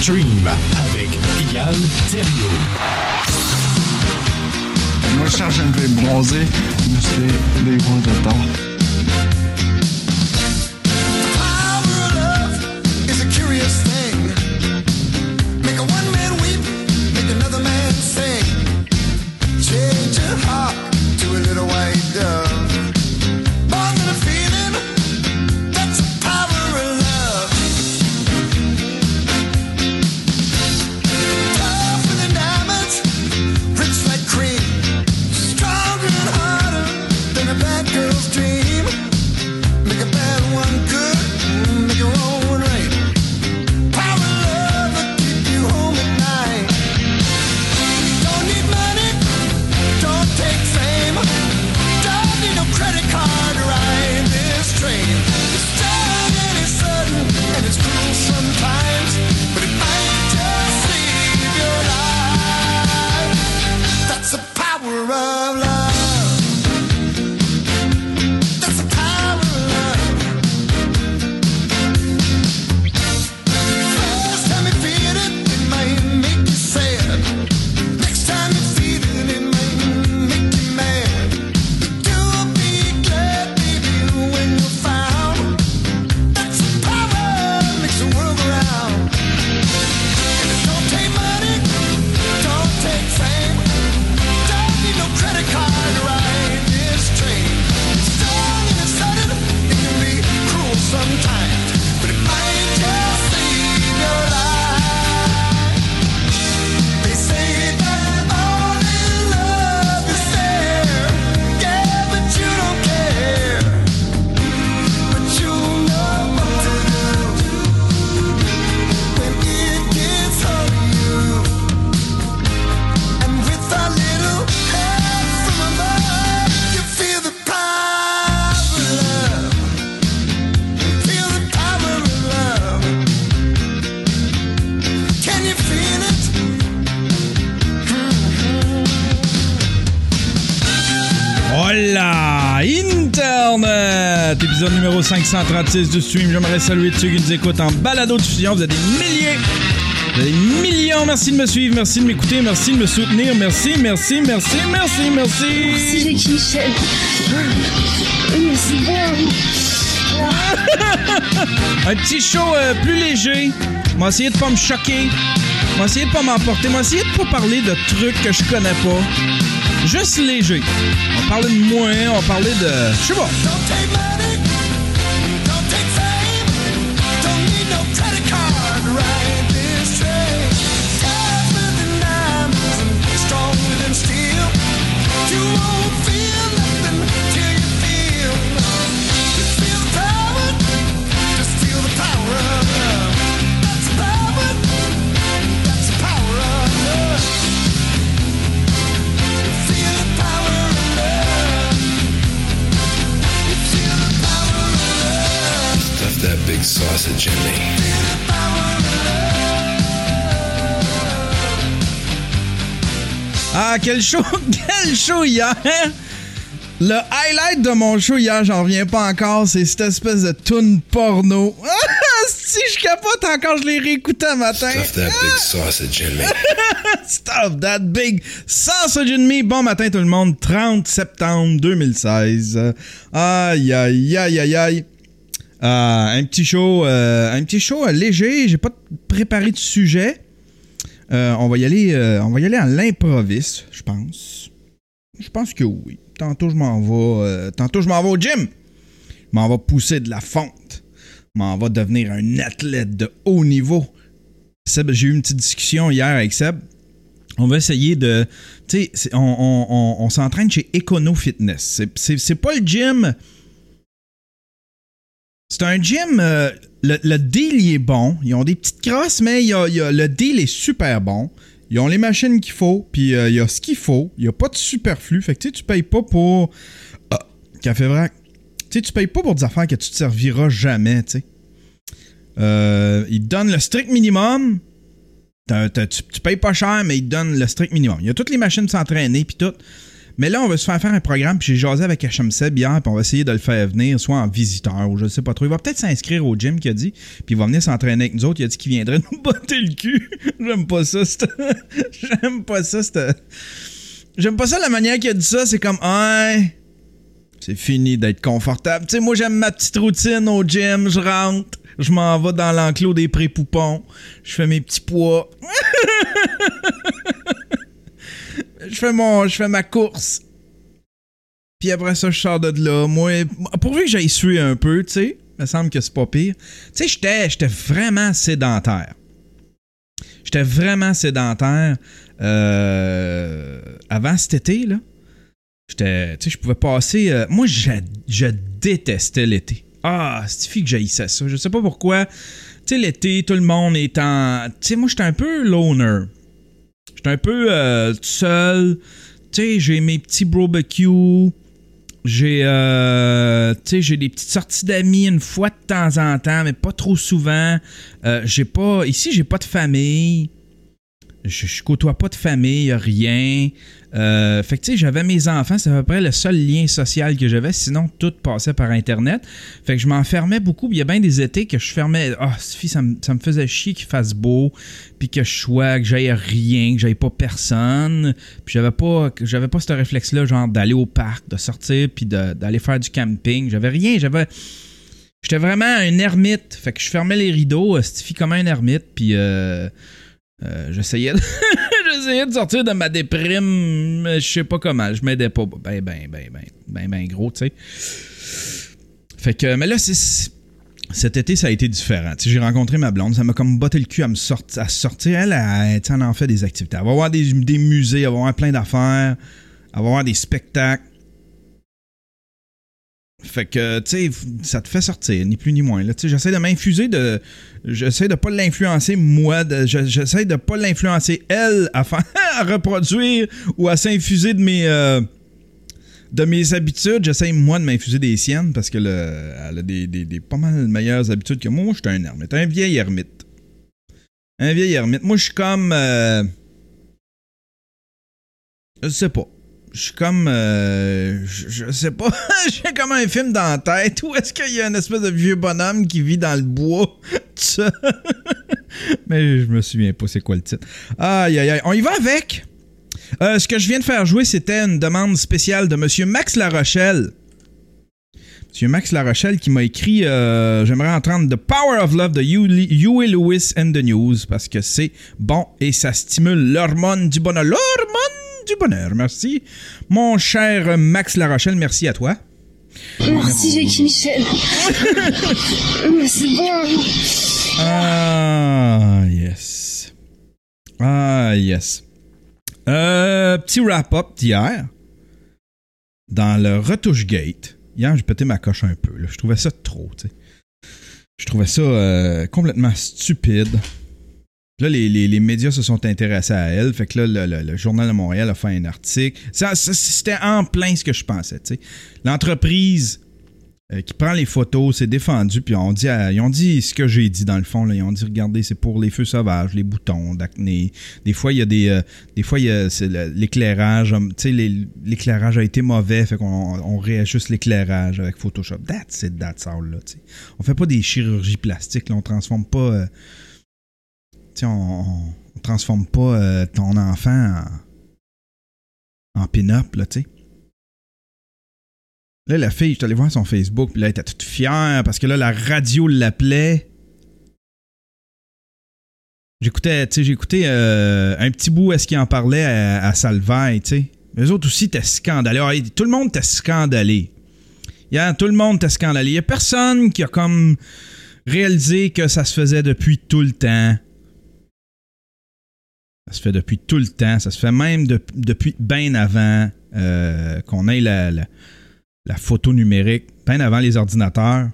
stream avec Yann Terriot. Moi, je cherche une fille bronzée, mais c'est des gros de du stream. J'aimerais saluer ceux qui nous écoutent en balado-diffusion. Vous êtes des milliers! Vous êtes des millions! Merci de me suivre, merci de m'écouter, merci de me soutenir, merci, merci, merci, merci, merci! Merci, Jackie Michel. Un petit show euh, plus léger. Moi, essayer de pas me choquer. Moi, essayer de pas m'emporter. Moi, essayer de pas parler de trucs que je connais pas. Juste léger. On parlait de moins. on parlait de. Je sais pas. Big sausage in me. Ah, quel show! Quel show hier! Le highlight de mon show hier, j'en reviens pas encore, c'est cette espèce de tune porno. Ah, si je capote encore, je l'ai réécouté un matin. Stuff that big sausage in me. Stuff that big sausage in me. Bon matin tout le monde, 30 septembre 2016. Aïe aïe aïe aïe aïe. Euh, un petit show, euh, un petit show léger. J'ai pas préparé de sujet. Euh, on va y aller, euh, on va y aller à l'improviste, je pense. Je pense que oui. Tantôt je m'en vais, tantôt je m'en vais au gym. Je m'en vais pousser de la fonte. Je m'en vais devenir un athlète de haut niveau. Seb, j'ai eu une petite discussion hier avec Seb. On va essayer de. Tu sais, on, on- s'entraîne chez Econo Fitness. C'est pas le gym C'est un gym. euh, le, deal, il est bon. Ils ont des petites crosses, mais y a- le deal est super bon. Ils ont les machines qu'il faut, puis euh, il y a ce qu'il faut. Il n'y a pas de superflu. Fait que tu sais, tu payes pas pour. Ah, Café Vrac. Tu sais, tu payes pas pour des affaires que tu te serviras jamais, tu. Euh, ils te donnent le strict minimum. Tu, tu payes pas cher, mais ils te donnent le strict minimum. Il y a toutes les machines s'entraîner, puis tout. Mais là, on va se faire faire un programme, puis j'ai jasé avec HMC hier, puis on va essayer de le faire venir, soit en visiteur, ou je sais pas trop. Il va peut-être s'inscrire au gym qu'il a dit, puis il va venir s'entraîner avec nous autres. Il a dit qu'il viendrait nous botter le cul. J'aime pas ça, J'aime pas ça, J'aime pas ça la manière qu'il a dit ça, c'est comme, ouais, c'est fini d'être confortable. Tu sais, moi, j'aime ma petite routine au gym, je rentre, je m'en vais dans l'enclos des pré-poupons, je fais mes petits poids. Je fais mon je fais ma course. Puis après ça, je sors de là. Moi, pourvu que j'aille suer un peu, tu sais, me semble que c'est pas pire. Tu sais, j'étais j'étais vraiment sédentaire. J'étais vraiment sédentaire euh, avant cet été, là. J'étais, tu sais, je pouvais passer. euh, moi, je, je détestais l'été. Ah, c'est fille que j'haïssais ça. Je sais pas pourquoi. Tu sais, l'été, tout le monde est en. Tu sais, moi, j'étais un peu loner. J'étais un peu euh, seul. Tu sais, j'ai mes petits barbecues. J'ai euh, j'ai des petites sorties d'amis une fois de temps en temps, mais pas trop souvent. Euh, j'ai pas. Ici, j'ai pas de famille. Je, je côtoie pas de famille, rien. Euh, fait que tu sais, j'avais mes enfants, c'est à peu près le seul lien social que j'avais, sinon tout passait par Internet. Fait que je m'enfermais beaucoup. Il y a bien des étés que je fermais. Ah, Sophie, ça me, ça me faisait chier qu'il fasse beau, puis que je sois, que j'aille rien, que j'aille pas personne. Puis j'avais pas, j'avais pas ce réflexe-là, genre d'aller au parc, de sortir, puis d'aller faire du camping. J'avais rien, j'avais. J'étais vraiment un ermite. Fait que je fermais les rideaux, Stifi comme un ermite, puis euh, euh, j'essayais de... j'essayais de sortir de ma déprime, je sais pas comment. Je m'aidais pas ben, ben, ben, ben, ben, ben gros, tu sais. Fait que, mais là. Cet été, ça a été différent. J'ai rencontré ma blonde, ça m'a comme botté le cul à me sortir. À sortir. Elle, elle en fait des activités. Elle va voir des, des musées, elle va voir plein d'affaires, elle va voir des spectacles. Fait que, tu sais, ça te fait sortir, ni plus ni moins. Là, j'essaie de m'infuser de. J'essaie de pas l'influencer, moi. de- je- J'essaie de pas l'influencer, elle, à, à reproduire ou à s'infuser de mes. euh, de mes habitudes. J'essaie, moi, de m'infuser des siennes parce que le, elle a des, des- des pas mal meilleures habitudes que moi. Moi, je suis un ermite. Un vieil ermite. Un vieil ermite. Moi, je suis comme. euh, je sais pas. Je suis comme. euh, je, sais pas. J'ai comme un film dans la tête où est-ce qu'il y a une espèce de vieux bonhomme qui vit dans le bois. Mais je me souviens pas c'est quoi le titre. Aïe, aïe, aïe. On y va avec. Euh, ce que je viens de faire jouer, c'était une demande spéciale de Monsieur Max Larochelle. Monsieur Max Larochelle qui m'a écrit euh, J'aimerais entendre The Power of Love de Huey Lewis and the News parce que c'est bon et ça stimule l'hormone du bonheur. L'hormone du bonheur. Merci. Mon cher Max Larochelle, merci à toi. Merci Jackie Michel. C'est bon. Ah, yes. Ah, yes. Euh, petit wrap-up d'hier. Dans le retouche gate. Hier, j'ai pété ma coche un peu. là. Je trouvais ça trop, tu sais. Je trouvais ça euh, complètement stupide. Là, les, les- les médias se sont intéressés à elle. Fait que là, le, Journal de Montréal a fait un article. C'était en plein ce que je pensais, tu sais. L'entreprise euh, qui prend les photos, c'est défendu, puis on dit ils ont dit ce que j'ai dit dans le fond. Là, ils ont dit regardez, c'est pour les feux sauvages, les boutons d'acné. Des fois, il y a des. euh, des fois, il y a l'éclairage. hum, Tu sais, les- l'éclairage a été mauvais, fait qu'on on réajuste l'éclairage avec Photoshop. That's it, that's all, là, tu sais. On fait pas des chirurgies plastiques, là, on transforme pas. euh, on, on, transforme pas euh, ton enfant en, en pin-up, là, tu sais. Là, la fille, je suis allé voir son Facebook, puis là, elle était toute fière parce que là, la radio l'appelait. J'écoutais, tu sais, écouté euh, un petit bout est-ce qu'il en parlait à, à Salvaille, tu sais. Les autres aussi étaient scandalés. Ah, tout le monde était scandalé. Tout le monde était scandalé. Il y a personne qui a comme réalisé que ça se faisait depuis tout le temps. Ça se fait depuis tout le temps. Ça se fait même de- depuis bien avant euh, qu'on ait la, la- photo numérique, bien avant les ordinateurs.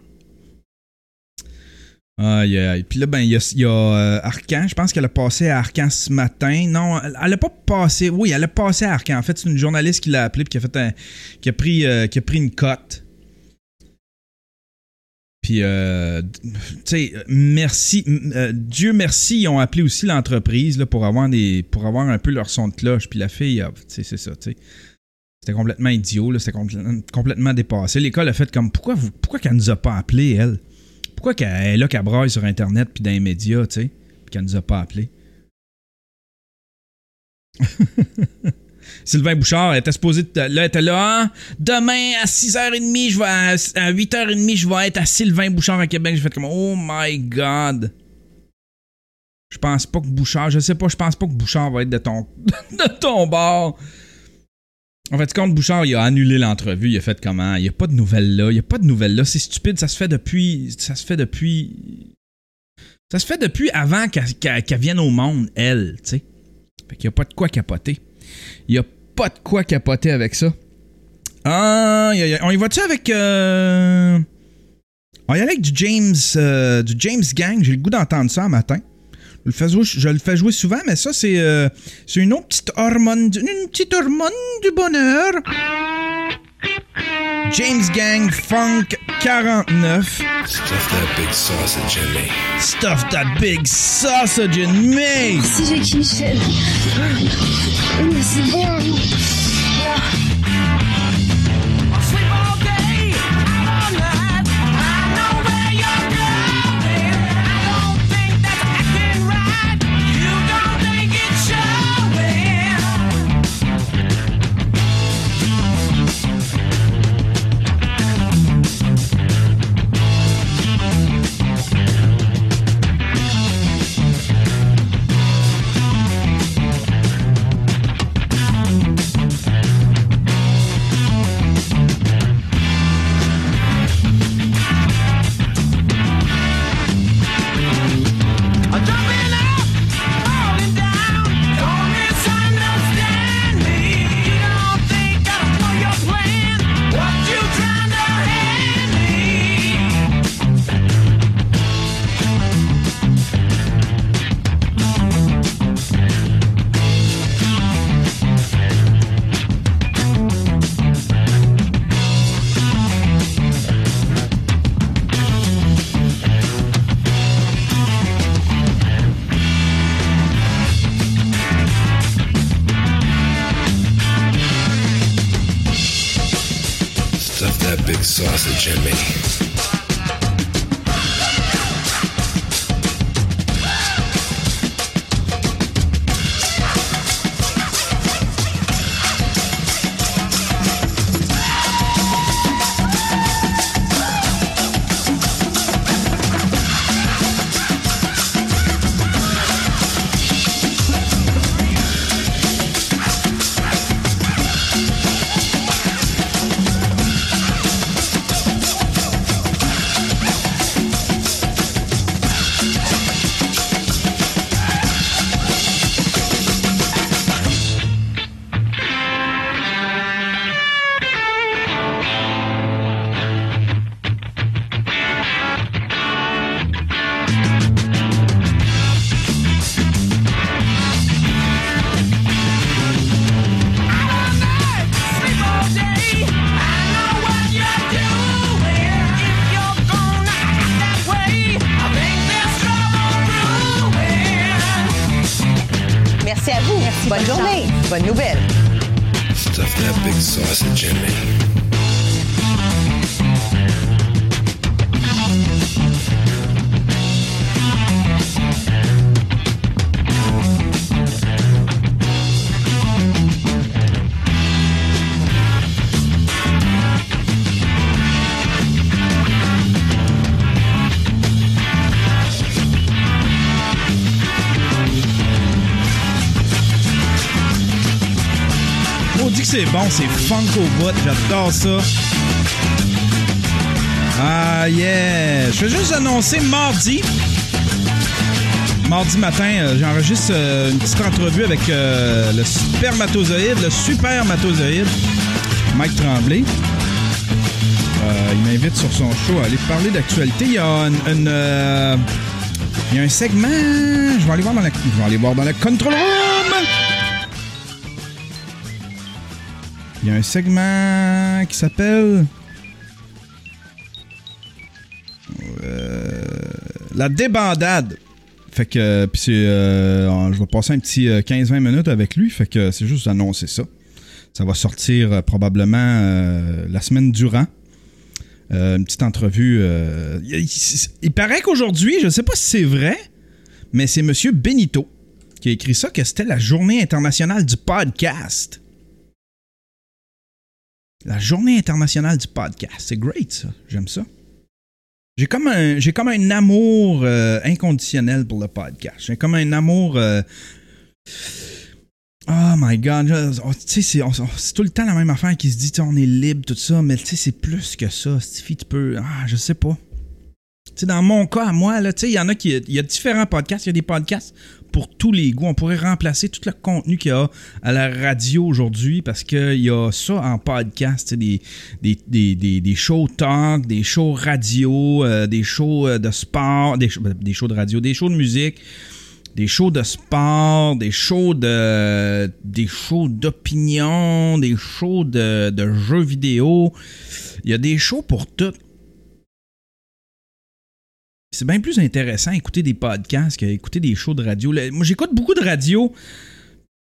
Aïe, aïe. Puis là, ben, il y a, y a, euh, Arcan. Je pense qu'elle a passé à Arcan ce matin. Non, elle, elle a pas passé. Oui, elle a passé à Arcan. En fait, c'est une journaliste qui l'a appelé puis qui a qui pris, euh, qui a pris une cote. Puis, euh, tu sais, merci, euh, Dieu merci, ils ont appelé aussi l'entreprise pour avoir pour avoir un peu leur son de cloche. Puis la fille, tu sais, c'est ça, tu sais. C'était complètement idiot, là, c'était complè- complètement dépassé. L'école a fait comme pourquoi vous, pourquoi qu'elle nous a pas appelé elle? Pourquoi qu'elle est là qu'elle braille sur internet puis dans les médias, tu sais, puis qu'elle nous a pas appelé? Sylvain Bouchard était supposé là elle était là hein? demain à 6h30 je vais à, à 8h30 je vais être à Sylvain Bouchard à Québec j'ai fait comme oh my god je pense pas que Bouchard je sais pas je pense pas que Bouchard va être de ton de ton bord en fait, compte Bouchard, il a annulé l'entrevue. Il a fait comment? Il n'y a pas de nouvelles là. Il n'y a pas de nouvelles là. C'est stupide. Ça se fait depuis. Ça se fait depuis. Ça se fait depuis avant qu'elle vienne au monde, elle, tu sais. Fait qu'il n'y a pas de quoi capoter. Il n'y a pas de quoi capoter avec ça. Ah, on y va-tu avec. Euh... On y va avec du James, euh, du James Gang? J'ai le goût d'entendre ça un matin. Je le fais jouer, souvent, mais ça, c'est euh, une autre petite hormone, une petite hormone du bonheur. James Gang Funk 49. Stuff that big sausage in me. Stuff that big sausage in me. Si j'ai Michel. Mais mmh, c'est bon. Sausage in me. C'est funk au bout, j'adore ça. Ah yeah! Je vais juste annoncer mardi. Mardi matin, euh, j'enregistre euh, une petite entrevue avec euh, le spermatozoïde, le supermatozoïde, Mike Tremblay. Il m'invite sur son show à aller parler d'actualité. Il y a une, il y a un segment. Je vais aller voir dans la, je vais aller voir dans le control room. Il y a un segment qui s'appelle euh, la débandade. Fait que euh, puis euh, je vais passer un petit euh, 15-20 minutes avec lui. Fait que c'est juste d'annoncer ça. Ça va sortir probablement la semaine durant. Une petite entrevue. il paraît qu'aujourd'hui, je ne sais pas si c'est vrai, mais c'est Monsieur Benito qui a écrit ça, que c'était la journée internationale du podcast. La journée internationale du podcast. C'est great, ça. J'aime ça. J'ai comme un, j'ai comme un amour euh, inconditionnel pour le podcast. J'ai comme un amour. euh, Oh my god, oh, tu sais, c'est, tout le temps la même affaire qui se dit, on est libre, tout ça, mais c'est plus que ça. Stifi, tu peux. Ah, je sais pas. Dans mon cas, à moi, il y en a qui. Il y a différents podcasts. Il y a des podcasts pour tous les goûts. On pourrait remplacer tout le contenu qu'il y a à la radio aujourd'hui parce qu'il y a ça en podcast. Des, des, des, des, des shows talk, des shows radio, euh, des shows euh, de sport, des, ben, des shows de radio, des shows de musique des shows de sport, des shows de des shows d'opinion, des shows de, de jeux vidéo. Il y a des shows pour tout. C'est bien plus intéressant écouter des podcasts qu'écouter des shows de radio. Le- Moi, j'écoute beaucoup de radio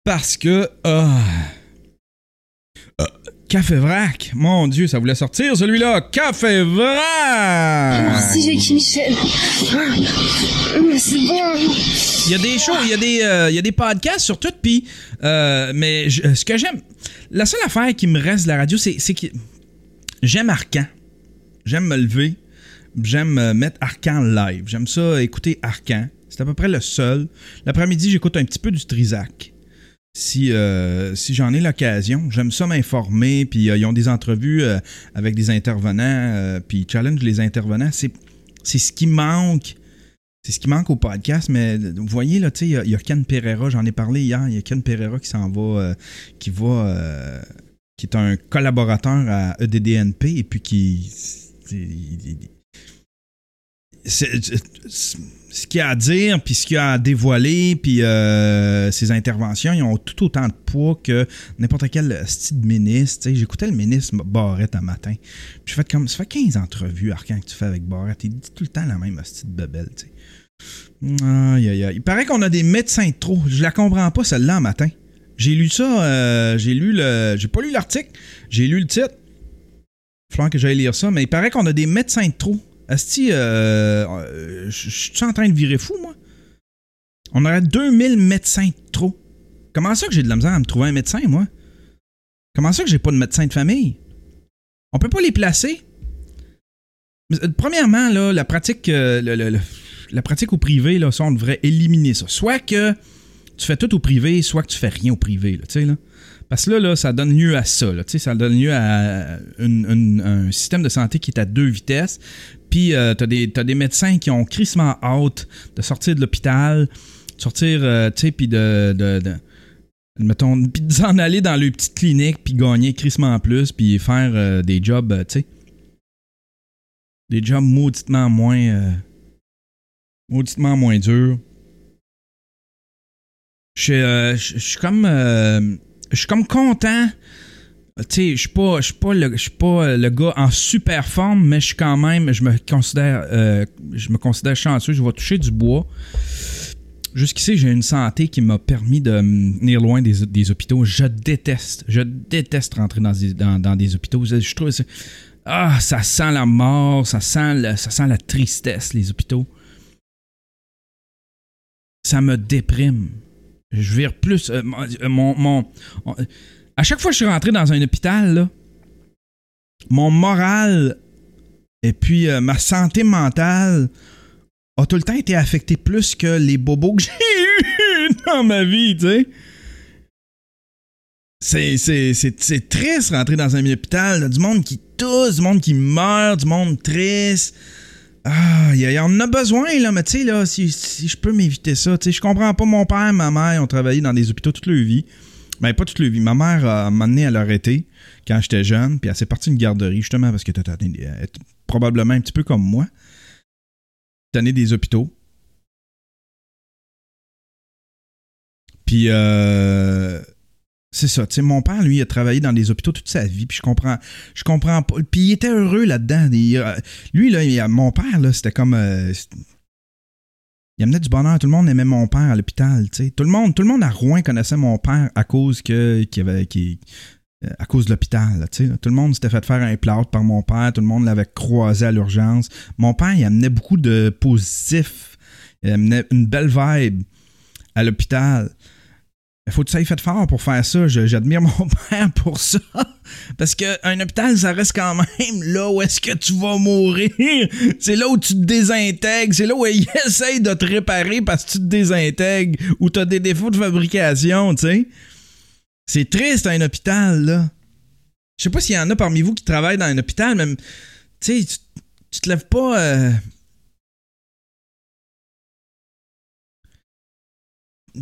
parce que ah, ah, Café Vrac, mon Dieu, ça voulait sortir celui-là. Café Vrac. Merci, Jackie Michel. Mais c'est bon. Il y a des shows, il y a des, euh, il y a des podcasts sur tout, puis euh, mais je- euh, ce que j'aime, la seule affaire qui me reste de la radio, c'est c'est que j'aime Arcan. J'aime me lever, j'aime euh, mettre Arcan live. J'aime ça écouter Arcan. C'est à peu près le seul. L'après-midi, j'écoute un petit peu du Trisac. Si, euh, si j'en ai l'occasion, j'aime ça m'informer, puis euh, ils ont des entrevues euh, avec des intervenants, puis ils challenge les intervenants. C'est c'est ce qui manque c'est ce qui manque au podcast, mais vous voyez, là, il y a- Ken Pereira, j'en ai parlé hier, il y a Ken Pereira qui s'en va, qui va, qui est un collaborateur à EDDNP, et puis qui... ce qu'il a à dire, puis ce qu'il a à dévoiler, puis euh, ses interventions, ils ont tout autant de poids que n'importe quel style de ministre. J'écoutais le ministre Barrette un matin. Puis fait comme, ça fait 15 entrevues, Arcan, que tu fais avec Barrette. Il dit tout le temps la même style de bebelle, tu sais. Aïe, aïe, aïe. Il paraît qu'on a des médecins de trop. Je la comprends pas, celle-là, un matin. J'ai lu ça, euh, j'ai lu le. J'ai pas lu l'article, j'ai lu le titre. Falloir que j'aille lire ça, mais il paraît qu'on a des médecins de trop. Asti, euh, euh, je suis en train de virer fou, moi. On aurait 2000 médecins de trop. Comment ça que j'ai de la misère à me trouver un médecin, moi? Comment ça que j'ai pas de médecin de famille? On peut pas les placer? Euh, Premièrement, la pratique, euh, la pratique au privé, là, ça, on devrait éliminer ça. Soit que tu fais tout au privé, soit que tu fais rien au privé, là, tu sais. Parce que là, ça donne lieu à ça, ça donne lieu à un système de santé qui est à deux vitesses. Puis, euh, t'as des, des médecins qui ont crissement hâte de sortir de l'hôpital, sortir, euh, tu sais, puis de, de, mettons, puis de s'en aller dans leur petite clinique, puis gagner crissement plus, puis faire euh, des jobs, tu sais, des jobs mauditement moins, mauditement moins durs. Je suis, comme, je suis comme content. Tu sais, je suis pas, pas le, pas le gars en super forme, mais je suis quand même, je me considère, euh, considère chanceux. Je vais toucher du bois. Jusqu'ici, j'ai une santé qui m'a permis de me tenir loin des, hôpitaux. Je déteste, je déteste rentrer dans des, dans, des hôpitaux. Je, trouve ah, ça sent la mort, ça sent, ça sent la tristesse, les hôpitaux. Ça me déprime. Je vire plus. euh, mon, mon- mon- on- à chaque fois que je suis rentré dans un hôpital, mon moral et puis euh, ma santé mentale a tout le temps été affecté plus que les bobos que j'ai eus dans ma vie, tu sais. C'est, c'est, c'est, triste rentrer dans un hôpital, du monde qui tousse, du monde qui meurt, du monde triste. Ah, il y, en a besoin, là, mais tu sais, là, si, si je peux m'éviter ça, tu sais, je comprends pas, mon père, ma mère ont travaillé dans des hôpitaux toute leur vie. Ben, pas toute la vie. Ma mère, à un moment donné, elle a arrêté quand j'étais jeune, puis elle s'est partie d'une garderie, justement, parce que t'as probablement un petit peu comme moi. Tannée des hôpitaux. Puis, euh, c'est ça. Tu sais, mon père, lui, a travaillé dans des hôpitaux toute sa vie, puis je comprends, je comprends pas. Puis il était heureux là-dedans. Euh, lui, là, il- mon père, là, c'était comme. euh, il amenait du bonheur. Tout le monde aimait mon père à l'hôpital. Tout le monde, tout le monde à Rouen connaissait mon père à cause que y avait, euh, à cause de l'hôpital. Tout le monde s'était fait faire un plâtre par mon père. Tout le monde l'avait croisé à l'urgence. Mon père, il amenait beaucoup de positif. Il amenait une belle vibe à l'hôpital. Il faut que ça ait fait fort pour faire ça. J'admire mon père pour ça. Parce qu'un hôpital, ça reste quand même là où est-ce que tu vas mourir. C'est là où tu te désintègres. C'est là où ils essayent de te réparer parce que tu te désintègres ou tu as des défauts de fabrication, tu sais. C'est triste, un hôpital, là. Je sais pas s'il y en a parmi vous qui travaillent dans un hôpital, mais tu sais, tu, te lèves pas. euh,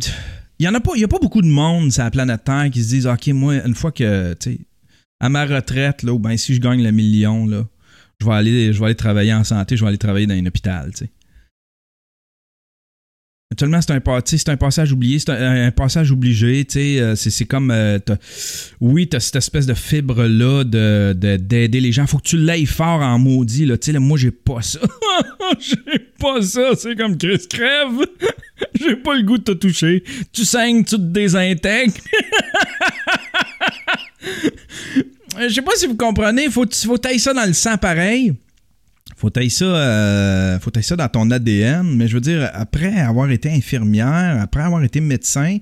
Il y en a pas, beaucoup de monde sur la planète Terre qui se disent OK, moi une fois que à ma retraite là ben si je gagne le million là, je vais aller je vais aller travailler en santé, je vais aller travailler dans un hôpital. Actuellement, c'est un, passage oublié, c'est un, passage obligé, tu sais, euh, c'est, comme, euh, t'as- oui, t'as cette espèce de fibre-là de, de- d'aider les gens, faut que tu l'ailles fort en maudit, là, tu sais, moi, j'ai pas ça, j'ai pas ça, c'est comme Chris crève, j'ai pas le goût de te toucher, tu saignes, tu te désintègres, je sais pas si vous comprenez, faut, faut tailler ça dans le sang pareil, faut tailler ça, euh, faut tailler ça dans ton ADN, mais je veux dire, après avoir été infirmière, après avoir été médecin,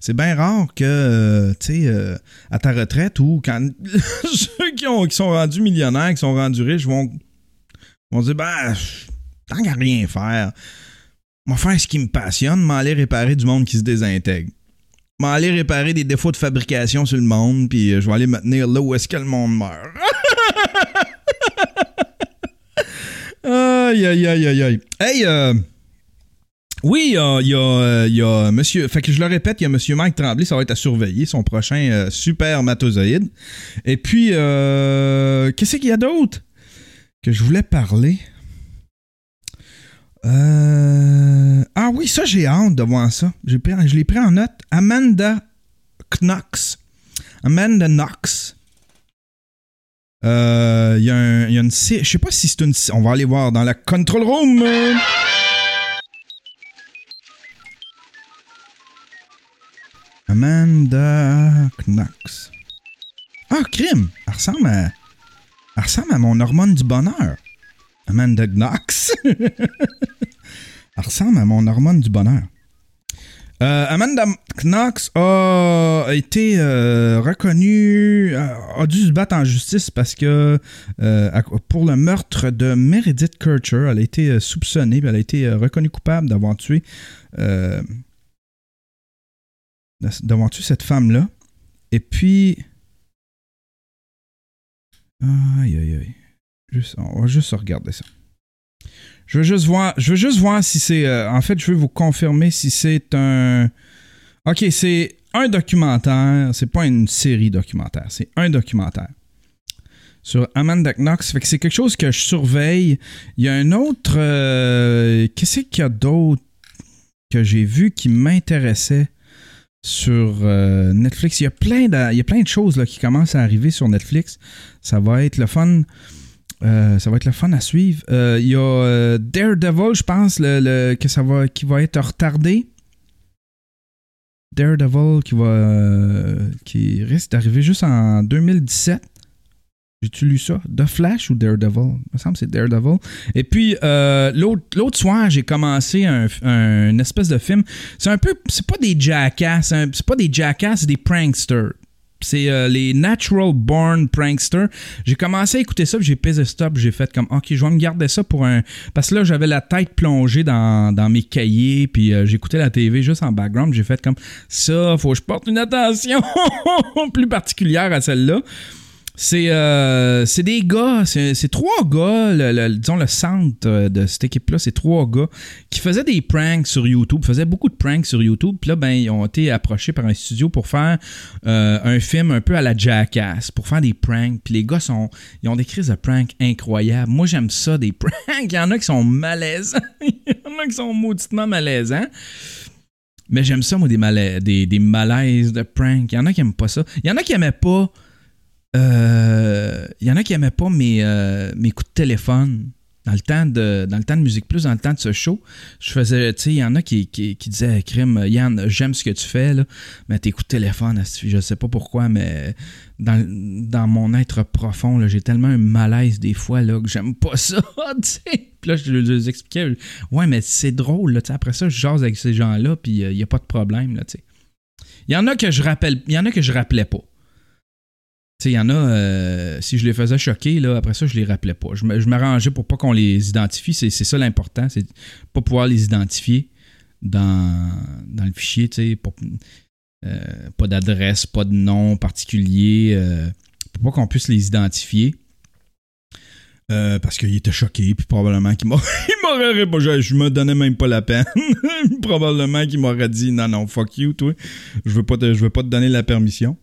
c'est bien rare que, euh, tu sais, euh, à ta retraite ou quand ceux qui, ont, qui sont rendus millionnaires, qui sont rendus riches vont, vont dire, ben, tant qu'à rien faire, on va faire ce qui me passionne, m'aller réparer du monde qui se désintègre. M'aller réparer des défauts de fabrication sur le monde, puis euh, je vais aller me tenir là où est-ce que le monde meurt. Aïe, aïe, aïe, aïe, aïe. Hey, euh, oui, il y euh, y a monsieur. Fait que je le répète, il y a monsieur Mike Tremblay, ça va être à surveiller, son prochain euh, super matozoïde. Et puis, qu'est-ce qu'il y a d'autre que je voulais parler? Euh, Ah oui, ça, j'ai hâte de voir ça. J'ai pris- je l'ai pris en note. Amanda Knox. Amanda Knox. Euh, Il y, a un- il y a une Je sais pas si c'est une. On va aller voir dans la control room. Amanda Knox. Ah, crime! Elle ressemble à. Elle ressemble à mon hormone du bonheur. Amanda Knox. Elle ressemble à mon hormone du bonheur. Euh, Amanda Knox a été euh, reconnue, a, a dû se battre en justice parce que euh, pour le meurtre de Meredith Kircher, elle a été euh, soupçonnée, elle a été euh, reconnue coupable d'avoir tué, euh, d'avoir tué cette femme-là. Et puis, aïe aïe aïe, On va juste regarder ça. Je veux juste voir, je veux juste voir si c'est. euh, en fait, je veux vous confirmer si c'est un. Ok, c'est un documentaire. C'est pas une série documentaire. C'est un documentaire sur Amanda Knox. Fait que c'est quelque chose que je surveille. Il y a un autre. euh, Qu'est-ce qu'il y a d'autre que j'ai vu qui m'intéressait sur euh, Netflix? Il y a plein de, il y a plein de choses là, qui commencent à arriver sur Netflix. Ça va être le fun. Euh, ça va être le fun à suivre. Euh, Il y a euh, Daredevil, je pense, que ça va, qui va être retardé. Daredevil qui va, qui risque d'arriver juste en 2017. J'ai-tu lu ça? The Flash ou Daredevil? Il me semble que c'est Daredevil. Et puis, l'autre soir, j'ai commencé un, espèce de film. C'est un peu... C'est pas des jackass. hein, C'est pas des jackass, c'est des pranksters. C'est euh, les Natural Born Pranksters. J'ai commencé à écouter ça, j'ai pesé stop, j'ai fait comme, ok, je vais me garder ça pour un... Parce que là, j'avais la tête plongée dans, dans mes cahiers, puis euh, j'écoutais la TV juste en background, j'ai fait comme, ça, faut que je porte une attention plus particulière à celle-là. C'est euh, des gars, c'est trois gars, le, disons le centre euh, de cette équipe-là, c'est trois gars qui faisaient des pranks sur YouTube, faisaient beaucoup de pranks sur YouTube. Puis là, ben, ils ont été approchés par un studio pour faire euh, un film un peu à la Jackass, pour faire des pranks. Puis les gars sont, ils ont des crises de pranks incroyables. Moi, j'aime ça, des pranks. Il y en a qui sont malaisants. Il y en a qui sont mauditement malaisants. Mais j'aime ça, moi, des, mala- des, des malaises de prank. Il y en a qui aiment pas ça. Il y en a qui aimaient pas. Euh, Il y en a qui aimaient pas mes, euh, mes coups de téléphone. Dans le, temps de, dans le temps de Musique Plus, dans le temps de ce show, je faisais, tu il y en a qui, qui, qui disaient, Crime, Yann, j'aime ce que tu fais, mais tes coups de téléphone, je sais pas pourquoi, mais dans, dans mon être profond, j'ai tellement un malaise des fois, là, que j'aime pas ça, tu sais. Puis là, je leur expliquais, ouais, mais c'est drôle, après ça, je jase avec ces gens-là, puis il n'y a pas de problème, tu sais. Il y en a que je rappelle, il y en a que je rappelais pas. Il y en a, euh, si je les faisais choquer, là, après ça, je les rappelais pas. Je m'arrangeais pour pas qu'on les identifie. C'est ça l'important, c'est pas pouvoir les identifier dans, le fichier, euh, pas d'adresse, pas de nom particulier, euh, pour pas qu'on puisse les identifier. Parce qu'il était choqué, puis probablement qu'il m'aurait répondu. Je, me donnais même pas la peine. probablement qu'il m'aurait dit non, non, fuck you, toi. Je veux je veux pas te donner la permission.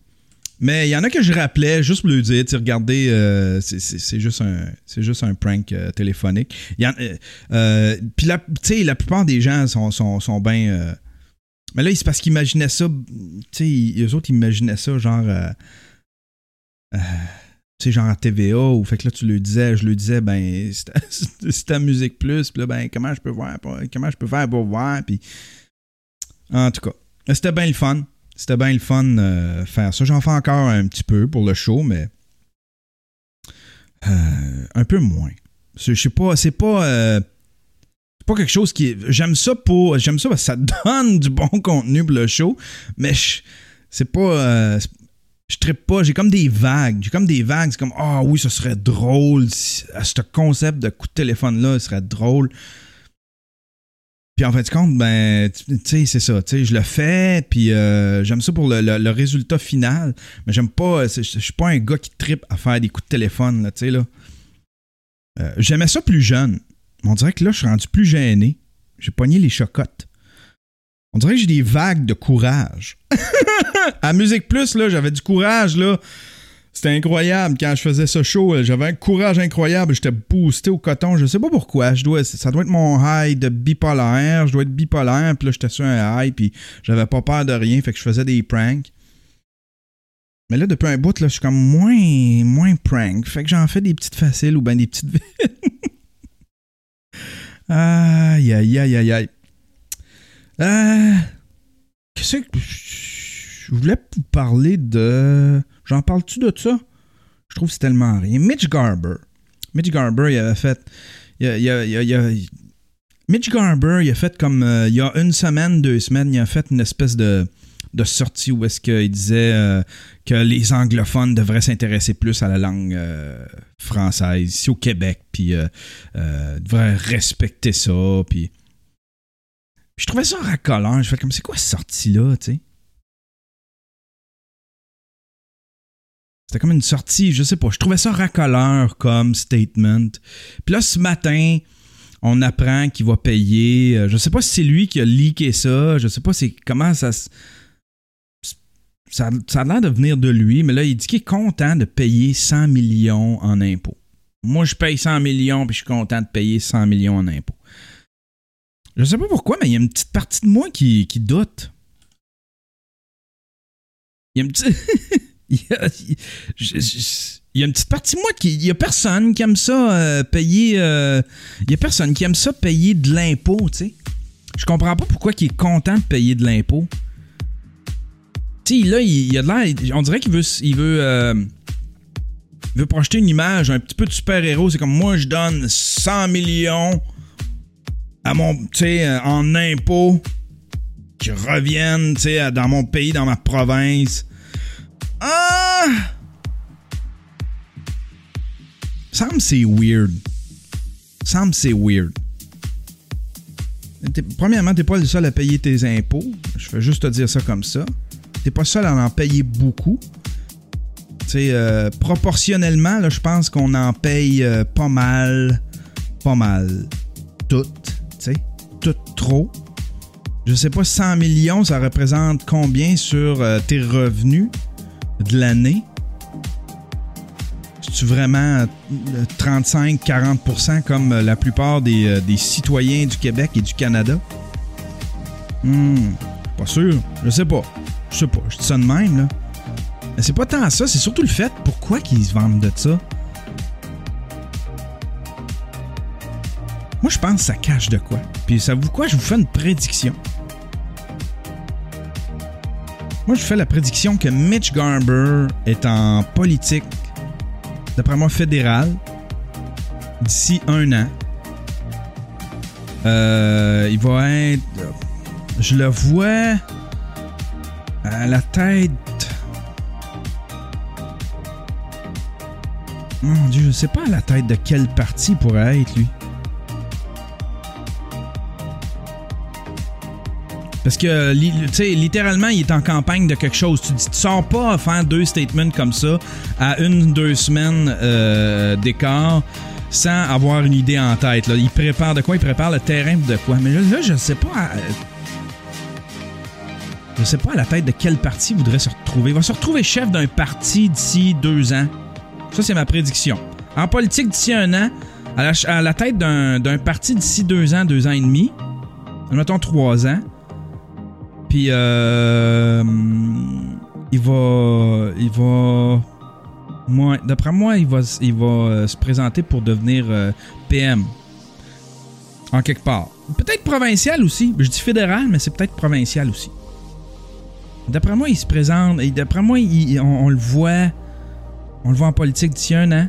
Mais il y en a que je rappelais juste pour lui dire, regardez, euh, c'est- juste un, juste un prank euh, téléphonique. Euh, euh, Puis la, tu sais, la plupart des gens sont, sont, sont bien. euh, mais là, c'est parce qu'ils imaginaient ça. Eux autres, imaginaient ça genre. euh, euh, tu sais, genre à TVA, ou fait que là, tu le disais, je le disais, ben, c'est à Musique Plus, puis là, ben, comment je peux voir, comment je peux faire pour voir, puis. En tout cas, c'était bien le fun. C'était bien le fun euh, faire ça. J'en fais encore un petit peu pour le show, mais. euh, un peu moins. Je sais pas, c'est pas. euh, pas quelque chose qui. J'aime ça pour. J'aime ça parce que ça donne du bon contenu pour le show, mais c'est pas. euh, je trippe pas, j'ai comme des vagues. J'ai comme des vagues. C'est comme Ah oui, ce serait drôle. si- à ce concept de coup de téléphone-là, ce serait drôle. Puis en fait, compte, ben, tu sais, c'est ça. Tu sais, je le fais, puis euh, j'aime ça pour le, résultat final. Mais j'aime pas. Je suis pas un gars qui trippe à faire des coups de téléphone, là, tu sais, là. Euh, J'aimais ça plus jeune. On dirait que là, je suis rendu plus gêné. J'ai pogné les chocottes. On dirait que j'ai des vagues de courage. à Musique Plus, là, j'avais du courage, là. C'était incroyable quand je faisais ce show. euh, J'avais un courage incroyable. J'étais boosté au coton. Je sais pas pourquoi. Ça doit être mon high de bipolaire. Je dois être bipolaire. Puis là, j'étais sur un high. Puis j'avais pas peur de rien. Fait que je faisais des pranks. Mais là, depuis un bout, là, je suis comme moins, moins prank. Fait que j'en fais des petites faciles ou bien des petites aïe, aïe, aïe, aïe, aïe. Euh, Qu'est-ce que. Je voulais vous parler de. J'en parle-tu de ça? Je trouve que c'est tellement rien. Mitch Garber. Mitch Garber, il avait fait. Il a- il a- Mitch Garber, il a fait comme. euh, il y a une semaine, deux semaines, il a fait une espèce de, de sortie où est-ce qu'il disait euh, que les anglophones devraient s'intéresser plus à la langue euh, française, ici au Québec, puis devraient respecter ça, puis. Je trouvais ça racolant. Je fais comme, c'est quoi cette sortie-là, tu sais? C'était comme une sortie, je sais pas. Je trouvais ça racoleur comme statement. Puis là, ce matin, on apprend qu'il va payer. euh, je sais pas si c'est lui qui a leaké ça. Je sais pas comment ça Ça, ça a l'air de venir de lui, mais là, il dit qu'il est content de payer 100 millions en impôts. Moi, je paye 100 millions, puis je suis content de payer 100 millions en impôts. Je sais pas pourquoi, mais il y a une petite partie de moi qui, qui doute. Il y a une petite. il, y a, y une petite partie de moi qui. Il y a personne qui aime ça euh, payer. euh, il y a personne qui aime ça payer de l'impôt, tu sais. Je comprends pas pourquoi il est content de payer de l'impôt. Tu sais, là, il, il a de l'air. On dirait qu'il veut. Il veut. euh, veut projeter une image un petit peu de super-héros. C'est comme moi, je donne 100 millions à mon, tu sais, en impôts qui reviennent, tu sais, dans mon pays, dans ma province. Ah! Semble c'est weird. Semble c'est weird. Premièrement, t'es pas le seul à payer tes impôts. Je vais juste te dire ça comme ça. T'es pas seul à en payer beaucoup. Tu euh, proportionnellement, là, je pense qu'on en paye euh, pas mal, pas mal, toutes, tu trop. Je sais pas, 100 millions, ça représente combien sur euh, tes revenus? De l'année? C'est-tu vraiment 35-40% comme euh, la plupart des, euh, des citoyens du Québec et du Canada? Hmm, pas sûr. Je sais pas. Je sais pas. Je dis ça de même, là. Mais c'est pas tant ça, c'est surtout le fait pourquoi qu'ils se vendent de ça. Moi, je pense que ça cache de quoi. Puis, savez-vous quoi? Je vous fais une prédiction. Moi, je fais la prédiction que Mitch Garber est en politique, d'après moi, fédérale, d'ici un an. Euh, il va être. Je le vois à la tête. Mon Dieu, je sais pas à la tête de quel parti il pourrait être, lui. Parce que, li- tu sais, littéralement, il est en campagne de quelque chose. Tu, dis- tu sors pas à faire deux statements comme ça à une, deux semaines euh, d'écart sans avoir une idée en tête. Là. Il prépare de quoi? Il prépare le terrain de quoi? Mais là, je sais pas... euh, je sais pas à la tête de quel parti il voudrait se retrouver. Il va se retrouver chef d'un parti d'ici deux ans. Ça, c'est ma prédiction. En politique, d'ici un an, à la, à la tête d'un parti d'ici deux ans, deux ans et demi, mettons trois ans, puis euh, il va, il va, moi, d'après moi, il va, il va euh, se présenter pour devenir euh, PM en quelque part. Peut-être provincial aussi. Je dis fédéral, mais c'est peut-être provincial aussi. D'après moi, il se présente. Et d'après moi, on, le voit. On le voit en politique d'ici un an.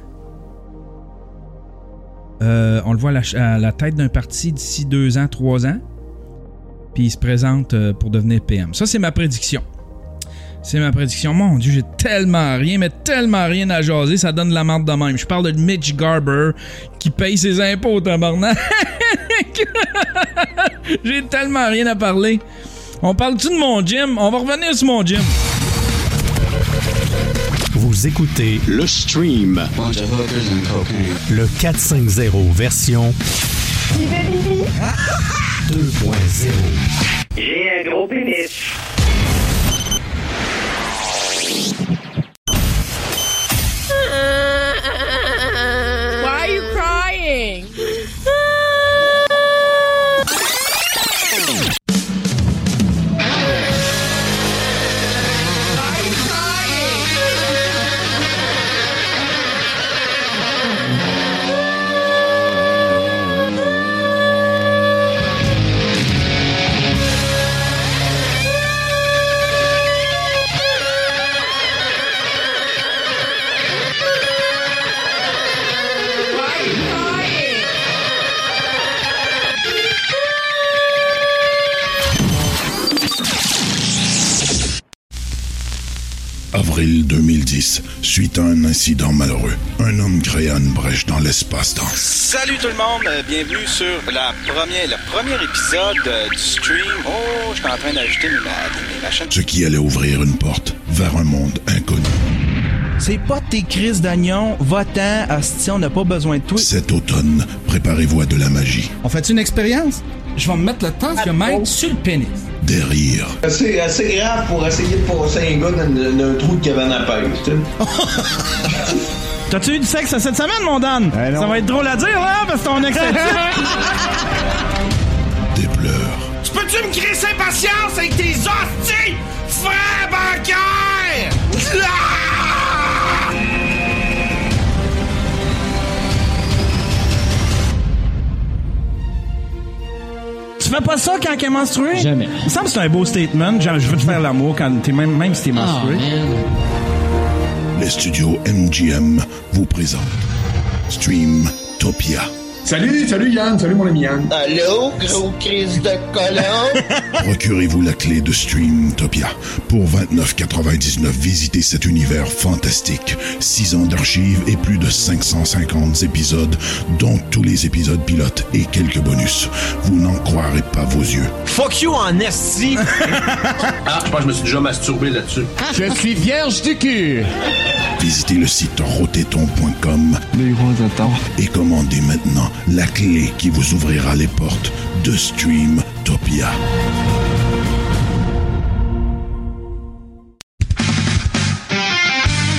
On le voit à la, à la tête d'un parti d'ici deux ans, trois ans. Puis il se présente euh, pour devenir PM. Ça, c'est ma prédiction. C'est ma prédiction. Mon Dieu, j'ai tellement rien, mais tellement rien à jaser. Ça donne de la merde de même. Je parle de Mitch Garber qui paye ses impôts, tabarnak. j'ai tellement rien à parler. On parle-tu de mon gym? On va revenir sur mon gym. Vous écoutez le stream. Le 450 version 2.0. J'ai un gros pénis. 2010, suite à un incident malheureux, un homme créa une brèche dans l'espace-temps. Salut tout le monde, euh, bienvenue sur la première, le premier épisode euh, du stream. Oh, je suis en train d'ajouter mes, ma- mes machines. Ce qui allait ouvrir une porte vers un monde inconnu. C'est pas tes crises d'oignon, va-t'en, asti, on n'a pas besoin de toi. Cet automne, préparez-vous à de la magie, On fait une expérience? Je vais me mettre le temps que mettre sur le pénis. des rires, C'est assez grave pour essayer de passer un gars dans, dans un trou de cabane à pêche, tu sais. T'as-tu eu du sexe cette semaine, mon Dan? Ça va être drôle à dire, là, parce que ton ex des pleurs, Tu peux-tu me crier sa patience avec tes hosties, frère bancaire? Fais pas ça quand elle est menstruée? Jamais. Il me semble que c'est un beau statement. Genre, je veux te faire l'amour quand t'es même, même si t'es menstrué. les studios MGM vous présentent Stream Topia. Salut, salut Yann, salut mon ami Yann. Allô, gros crise de colon? Procurez-vous la clé de Streamtopia. Pour 29,99, visitez cet univers fantastique. 6 ans d'archives et plus de 550 épisodes, dont tous les épisodes pilotes et quelques bonus. Vous n'en croirez pas vos yeux. Fuck you en esti! Ah, je pense que je me suis déjà masturbé là-dessus. Je suis vierge du cul! Visitez le site rotéton.com Les gros attentes. et commandez maintenant la clé qui vous ouvrira les portes de Streamtopia.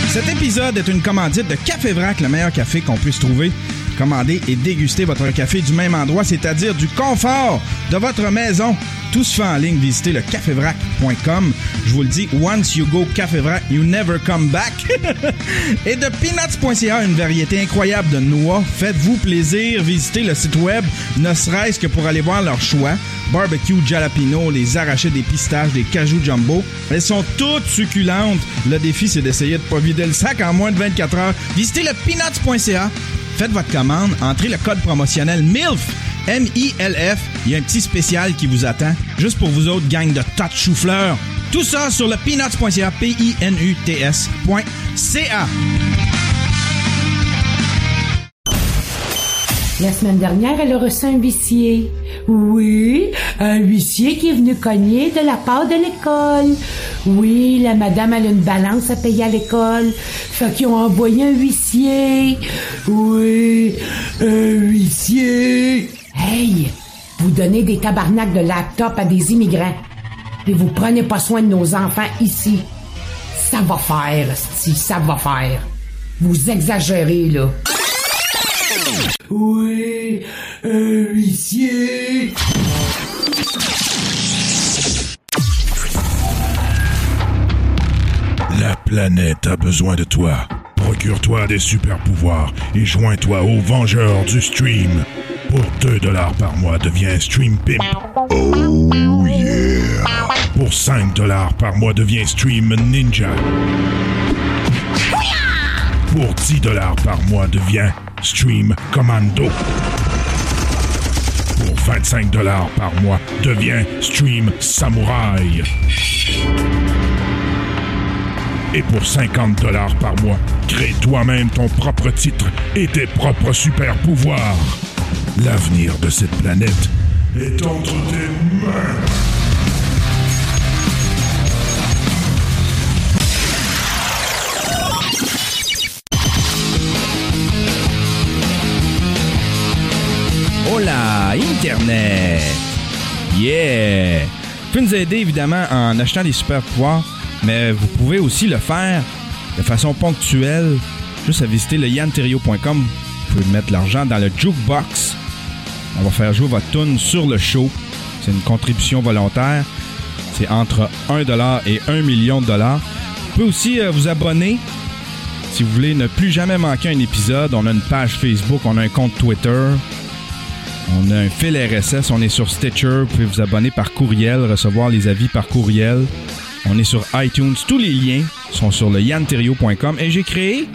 Cet épisode est une commandite de Café Vrac, le meilleur café qu'on puisse trouver. Commandez et dégustez votre café du même endroit, c'est-à-dire du confort de votre maison. Tout se fait en ligne. Visitez le cafévrac.com. Je vous le dis, once you go Café Vrac, you never come back. et de peanuts.ca, une variété incroyable de noix. Faites-vous plaisir. Visitez le site web, ne serait-ce que pour aller voir leur choix. Barbecue jalapeno, les arrachés des pistaches, des cajou jumbo. Elles sont toutes succulentes. Le défi, c'est d'essayer de pas vider le sac en moins de 24 heures. Visitez le peanuts.ca. Faites votre commande, entrez le code promotionnel MILF, M-I-L-F. Il y a un petit spécial qui vous attend, juste pour vous autres, gang de tas de chou-fleurs. Tout ça sur le peanuts.ca, P-I-N-U-T-S.ca. La semaine dernière, elle a reçu un huissier. Oui, un huissier qui est venu cogner de la part de l'école. Oui, la madame, a une balance à payer à l'école. Fait qu'ils ont envoyé un huissier. Oui, un huissier. Hey, vous donnez des tabarnaks de laptop à des immigrants. Et vous prenez pas soin de nos enfants ici. Ça va faire, si ça va faire. Vous exagérez, là. Oui. La planète a besoin de toi. Procure-toi des super pouvoirs et joins-toi aux Vengeurs du Stream. Pour 2 dollars par mois, deviens Stream Pimp. Oh yeah! Pour 5 dollars par mois, deviens Stream Ninja. Pour 10 dollars par mois, deviens Stream Commando. Pour 25 dollars par mois, deviens Stream Samouraï. Et pour 50 dollars par mois, crée toi-même ton propre titre et tes propres super pouvoirs. L'avenir de cette planète est entre tes mains. Internet! Yeah! Vous pouvez nous aider évidemment en achetant des super pouvoirs, mais vous pouvez aussi le faire de façon ponctuelle, juste à visiter le yanterio.com. Vous pouvez mettre l'argent dans le jukebox. On va faire jouer votre tune sur le show. C'est une contribution volontaire. C'est entre 1$ et 1 million de dollars. Vous pouvez aussi euh, vous abonner si vous voulez ne plus jamais manquer un épisode. On a une page Facebook, on a un compte Twitter. On a un fil RSS, on est sur Stitcher, vous pouvez vous abonner par courriel, recevoir les avis par courriel. On est sur iTunes, tous les liens sont sur le yanterio.com et j'ai créé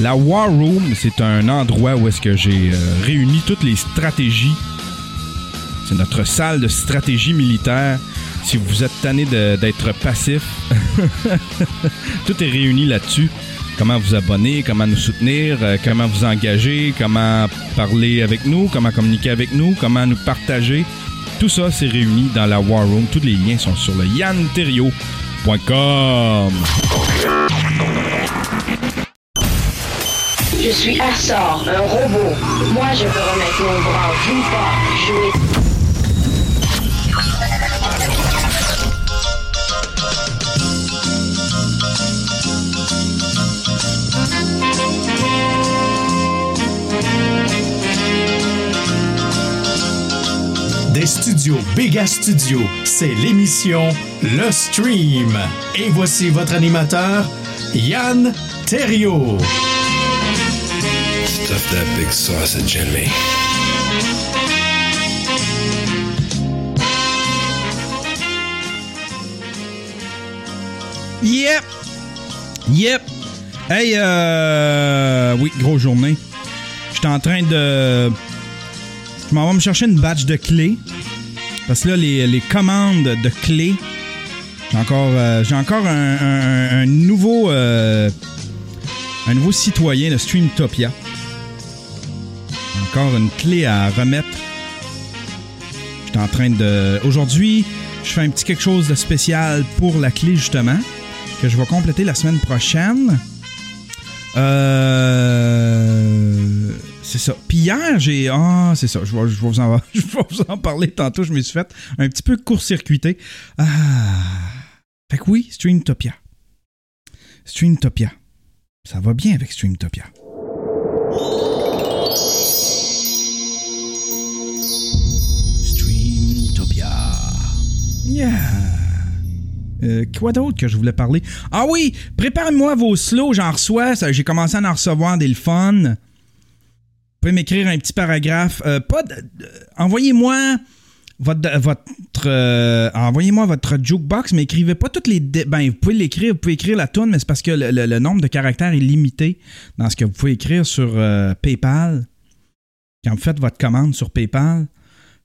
la War Room, c'est un endroit où est-ce que j'ai euh, réuni toutes les stratégies. C'est notre salle de stratégie militaire. Si vous êtes tanné d'être passif, tout est réuni là-dessus. Comment vous abonner, comment nous soutenir, euh, comment vous engager, comment parler avec nous, comment communiquer avec nous, comment nous partager. Tout ça, c'est réuni dans la War Room. Tous les liens sont sur le yanterio.com. Je suis Assor, un robot. Moi, je peux remettre mon bras plus fort, jouer. Des studios Béga Studio, c'est l'émission Le Stream. Et voici votre animateur, Yann Terriot. Stuff that big sausage in me. Yep! Yep! Hey, euh... Oui, grosse journée. J'étais en train de Je m'en vais me chercher une batch de clés. Parce que là, les, les commandes de clés. J'ai encore, euh, j'ai encore un, nouveau. euh, un nouveau citoyen de Streamtopia. Encore une clé à remettre. J'étais en train de. Aujourd'hui, je fais un petit quelque chose de spécial pour la clé, justement, que je vais compléter la semaine prochaine. Euh. C'est ça. Puis hier, j'ai. Ah, c'est ça. Je vais, je, vous en, je vous en parler tantôt. Je me suis fait un petit peu court-circuité. Ah. Fait que oui, Streamtopia. Streamtopia. Ça va bien avec Streamtopia. Streamtopia. Yeah. Euh, quoi d'autre que je voulais parler? Ah oui, préparez-moi vos slows, j'en reçois. J'ai commencé à en recevoir des le fun. Pouvez m'écrire un petit paragraphe. Euh, pas envoyez-moi votre, votre euh, envoyez-moi votre jukebox, mais écrivez pas toutes les. Ben, vous pouvez l'écrire, vous pouvez écrire la tune, mais c'est parce que le, nombre de caractères est limité dans ce que vous pouvez écrire sur euh, PayPal. Quand vous faites votre commande sur PayPal.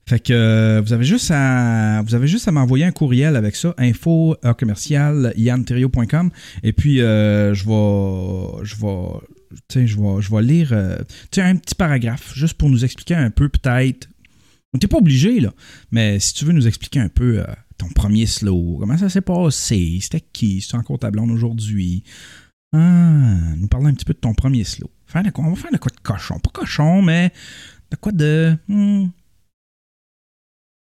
Fait que vous avez juste à vous avez juste à m'envoyer un courriel avec ça info commercial et puis je vais je vais tu sais, je vais je lire euh, un petit paragraphe juste pour nous expliquer un peu peut-être T'es pas obligé là mais si tu veux nous expliquer un peu euh, ton premier slow comment ça s'est passé c'était qui c'est encore ta blonde aujourd'hui? Ah, nous parler un petit peu de ton premier slow de quoi on va faire de quoi de cochon pas cochon mais de quoi de hmm,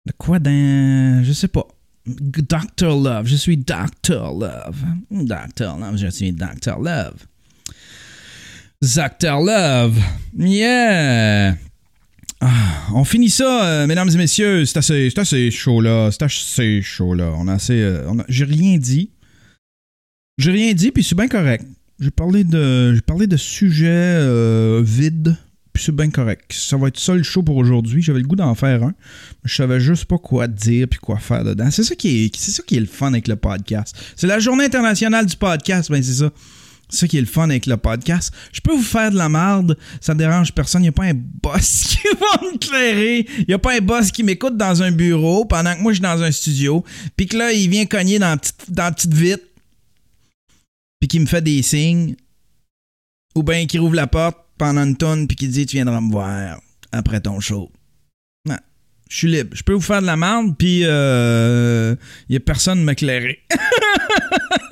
de quoi d'un. Je sais pas. Dr. Love. Je suis Dr. Love. Dr. Love. Je suis Dr. Love. Dr. Love. Yeah. Ah, on finit ça, euh, mesdames et messieurs. C'est assez, c'est assez chaud là. C'est assez chaud là. On a assez. euh, J'ai rien dit. J'ai rien dit, puis c'est bien correct. J'ai parlé de, j'ai parlé de sujets euh, vides, puis c'est bien correct. Ça va être ça le show pour aujourd'hui. J'avais le goût d'en faire un. mais Je savais juste pas quoi dire puis quoi faire dedans. C'est ça qui est, c'est ça qui est le fun avec le podcast. C'est la journée internationale du podcast, ben c'est ça. Ça qui est le fun avec le podcast. Je peux vous faire de la merde, ça dérange personne. Il n'y a pas un boss qui va me clairer. Il n'y a pas un boss qui m'écoute dans un bureau pendant que moi je suis dans un studio. Puis que là, il vient cogner dans la petite, dans petite vitre. Puis qui me fait des signes. Ou bien qui rouvre la porte pendant une tonne puis qui dit Tu viendras me voir après ton show. Non. Je suis libre. Je peux vous faire de la merde, puis euh, il n'y a personne m'éclairer.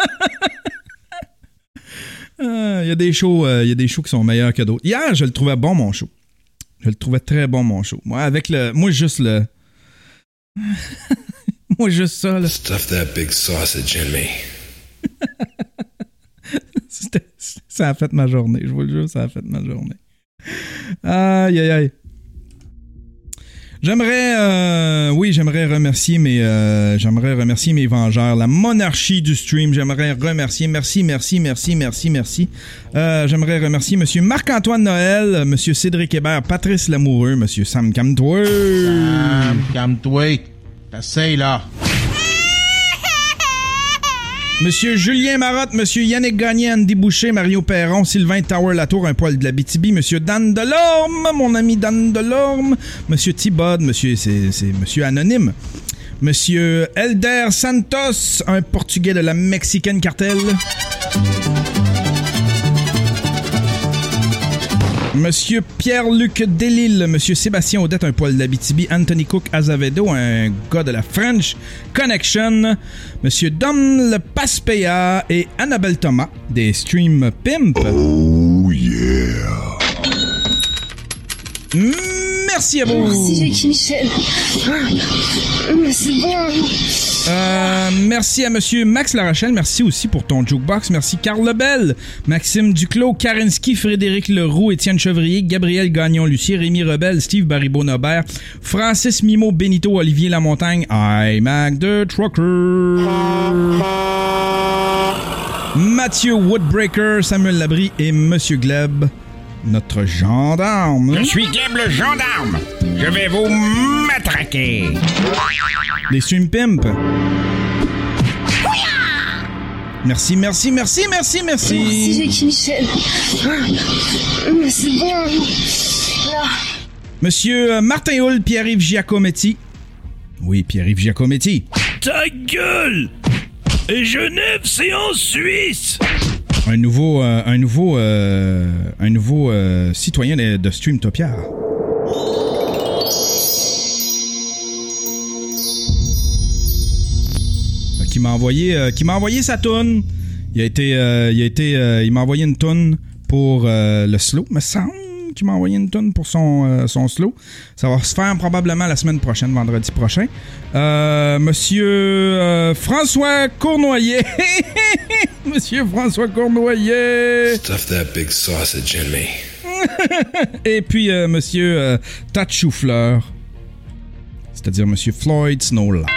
Ah, Il y a des shows, euh, y a des shows qui sont meilleurs que d'autres. Hier, je le trouvais bon mon show. Je le trouvais très bon mon show. Moi, avec le, moi juste le, moi juste ça là. Stuff that big sausage in me. Ça a fait ma journée. Je vous le jure, ça a fait ma journée. Aïe, aïe, aïe. J'aimerais, euh, oui, j'aimerais remercier mes, euh, j'aimerais remercier mes vengeurs, la monarchie du stream. J'aimerais remercier, merci, merci, merci, merci, merci. Euh, j'aimerais remercier Monsieur Marc-Antoine Noël, Monsieur Cédric Hébert, Patrice Lamoureux, Monsieur Sam Camtoy. Sam, calme-toi. T'essayes, là. Monsieur Julien Marotte, Monsieur Yannick Gagné, Andy Boucher, Mario Perron, Sylvain Tower Latour, un poil de la BTB, Monsieur Dan Delorme, mon ami Dan Delorme, Monsieur Thibod, Monsieur, c'est, Monsieur Anonyme, Monsieur Elder Santos, un Portugais de la Mexican Cartel. Monsieur Pierre-Luc Delille, Monsieur Sébastien Audette, un poil d'Abitibi, Anthony Cook Azavedo, un gars de la French Connection, Monsieur Dom Le Paspea et Annabelle Thomas des Stream Pimp. Oh yeah! Merci à vous! Merci Jackie Michel. C'est bon. Euh, merci à Monsieur Max Larachelle. Merci aussi pour ton jukebox. Merci Carl Lebel, Maxime Duclos, Karinski, Frédéric Leroux, Étienne Chevrier, Gabriel Gagnon-Lucier, Rémi Rebel, Steve Baribeau-Nobert, Francis Mimo, Benito, Olivier Lamontagne, iMac the Trucker, Mathieu Woodbreaker, Samuel Labrie et Monsieur Gleb, notre gendarme. Je suis Gleb le gendarme. Je vais vous matraquer. Les Stream Pimp. Merci, merci, merci, merci, merci. Merci Jackie Michel. C'est bon. Là. Monsieur euh, Martin Hull, Pierre-Yves Giacometti. Oui, Pierre-Yves Giacometti. Ta gueule Et Genève, c'est en Suisse Un nouveau, euh, un nouveau, euh, un nouveau euh, citoyen de, de Streamtopia. Qui m'a envoyé, qui m'a envoyé sa toune. Il a été, il a été, il m'a envoyé une toune pour le slow, me semble qu'il m'a envoyé une toune pour son, son slow. Ça va se faire probablement la semaine prochaine, vendredi prochain. Monsieur François Cournoyer. Monsieur François Cournoyer. Stuff that big sausage in me. Et puis euh, Monsieur euh, Tas de chou-fleur. C'est-à-dire Monsieur Floyd Snowlax.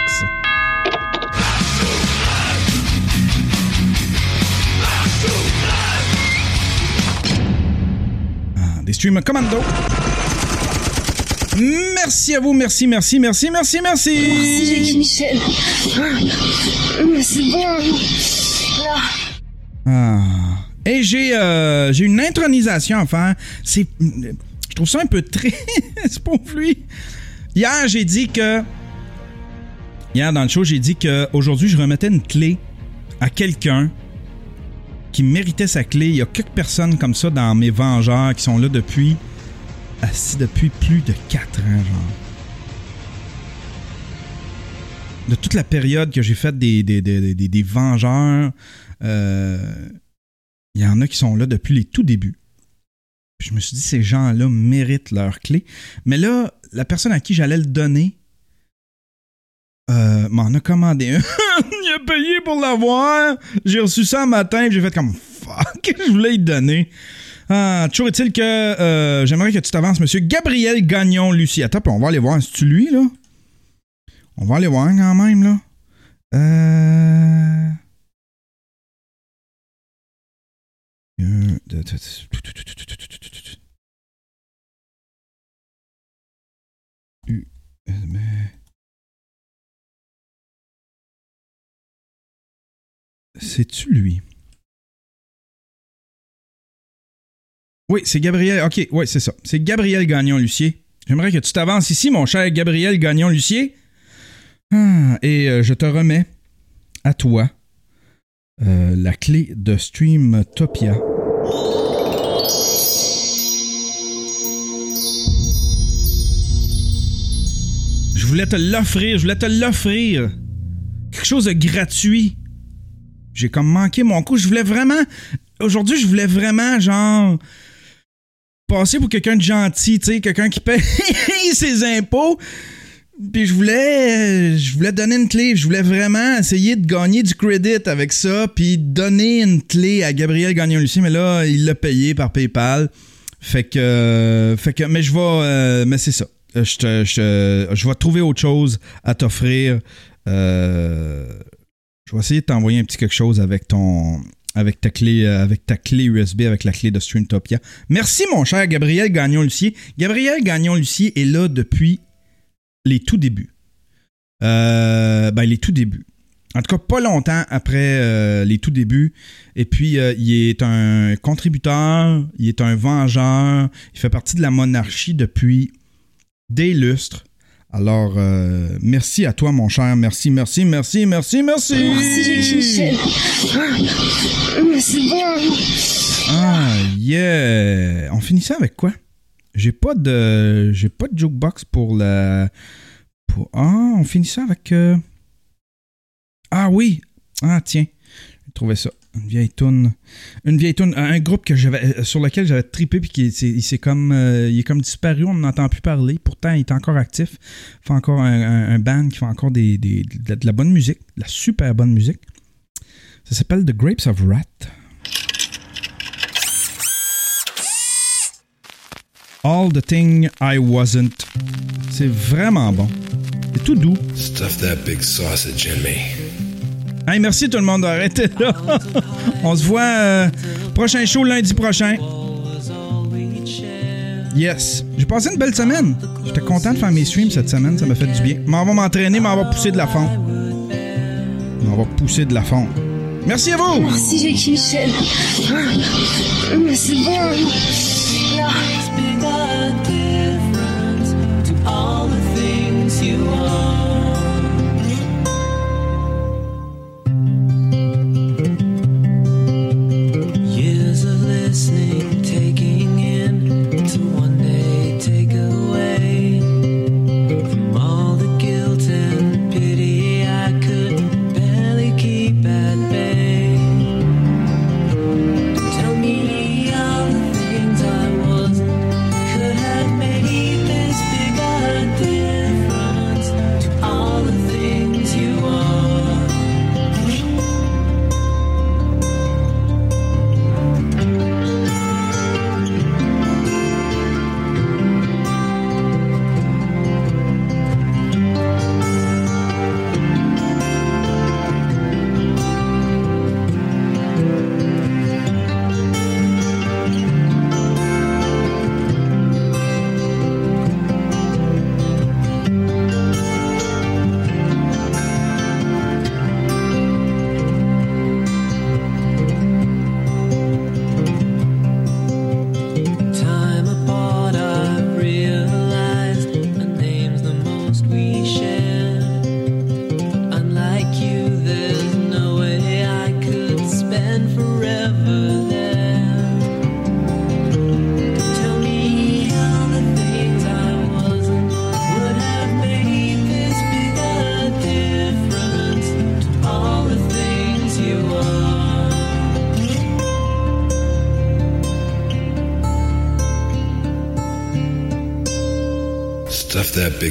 Ah, Des streams commando. Merci à vous, merci, merci, merci, merci, merci. Merci, Michel. C'est bon. Ah. Et j'ai euh, j'ai une intronisation à faire. Je trouve ça un peu triste pour lui. Hier, j'ai dit que hier dans le show, j'ai dit que aujourd'hui, je remettais une clé à quelqu'un qui méritait sa clé. Il y a quelques personnes comme ça dans mes Vengeurs qui sont là depuis assis depuis plus de 4 ans, genre. De toute la période que j'ai faite des, des, des, des- Vengeurs, euh, il y en a qui sont là depuis les tout débuts. Je me suis dit, ces gens-là méritent leur clé. Mais là, la personne à qui j'allais le donner euh, m'en a commandé un. il a payé pour l'avoir. J'ai reçu ça un matin j'ai fait comme fuck, je voulais y donner. Ah, toujours est-il que euh, j'aimerais que tu t'avances, monsieur Gabriel Gagnon Lucie. Attends, on va aller voir. C'est-tu lui, là? On va aller voir quand même, là. Euh. Euh, euh, C'est-tu lui? Oui, c'est Gabriel. Ok, oui, c'est ça. C'est Gabriel Gagnon-Lucier. J'aimerais que tu t'avances ici, mon cher Gabriel Gagnon-Lucier. Ah, et euh, je te remets à toi euh, la clé de Streamtopia. Je voulais te l'offrir, je voulais te l'offrir. Quelque chose de gratuit. J'ai comme manqué mon coup. Je voulais vraiment. Aujourd'hui, je voulais vraiment, genre. Passer pour quelqu'un de gentil, tu sais, quelqu'un qui paye ses impôts. Puis je voulais, je voulais donner une clé. Je voulais vraiment essayer de gagner du credit avec ça. Puis donner une clé à Gabriel Gagnon-Lucie. Mais là, il l'a payé par PayPal. Fait que, fait que, mais je vais, euh, mais c'est ça. Euh, Je, te- je, je vais trouver autre chose à t'offrir. Euh, je vais essayer de t'envoyer un petit quelque chose avec ton, avec ta clé, avec ta clé USB, avec la clé de Streamtopia. Merci mon cher Gabriel Gagnon-Lucier. Gabriel Gagnon-Lucier est là depuis les tout débuts. Euh, ben les tout débuts. En tout cas, pas longtemps après euh, les tout débuts. Et puis, euh, il est un contributeur, il est un vengeur, il fait partie de la monarchie depuis des lustres. Alors, euh, merci à toi, mon cher. Merci, merci, merci, merci, merci. Merci. Ah, yeah. On finit ça avec quoi? J'ai pas de. J'ai pas de jukebox pour la. Pour... Ah, on finit ça avec. euh, Ah oui! Ah, tiens. J'ai trouvé ça. Une vieille toune. Une vieille toune. Un groupe que j'avais, euh, sur lequel j'avais trippé puis qui s'est- il comme. euh, il est comme disparu, on n'entend plus parler. Pourtant, il est encore actif. Il fait encore un, band qui fait encore des, des- de, la, de la bonne musique. De la super bonne musique. Ça s'appelle The Grapes of Wrath. All the Thing I Wasn't. C'est vraiment bon. C'est tout doux. Stuff that big sausage in me. Hey, merci tout le monde d'arrêter là. On se voit euh, prochain show lundi prochain. Yes. J'ai passé une belle semaine. J'étais content de faire mes streams cette semaine. Ça m'a fait du bien. M'en va m'entraîner, m'en va pousser de la fonte. M'en va pousser de la fonte. Merci à vous. Merci, Jackie Michel. Mais c'est bon. Là.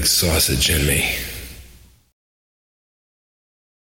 Sausage in me.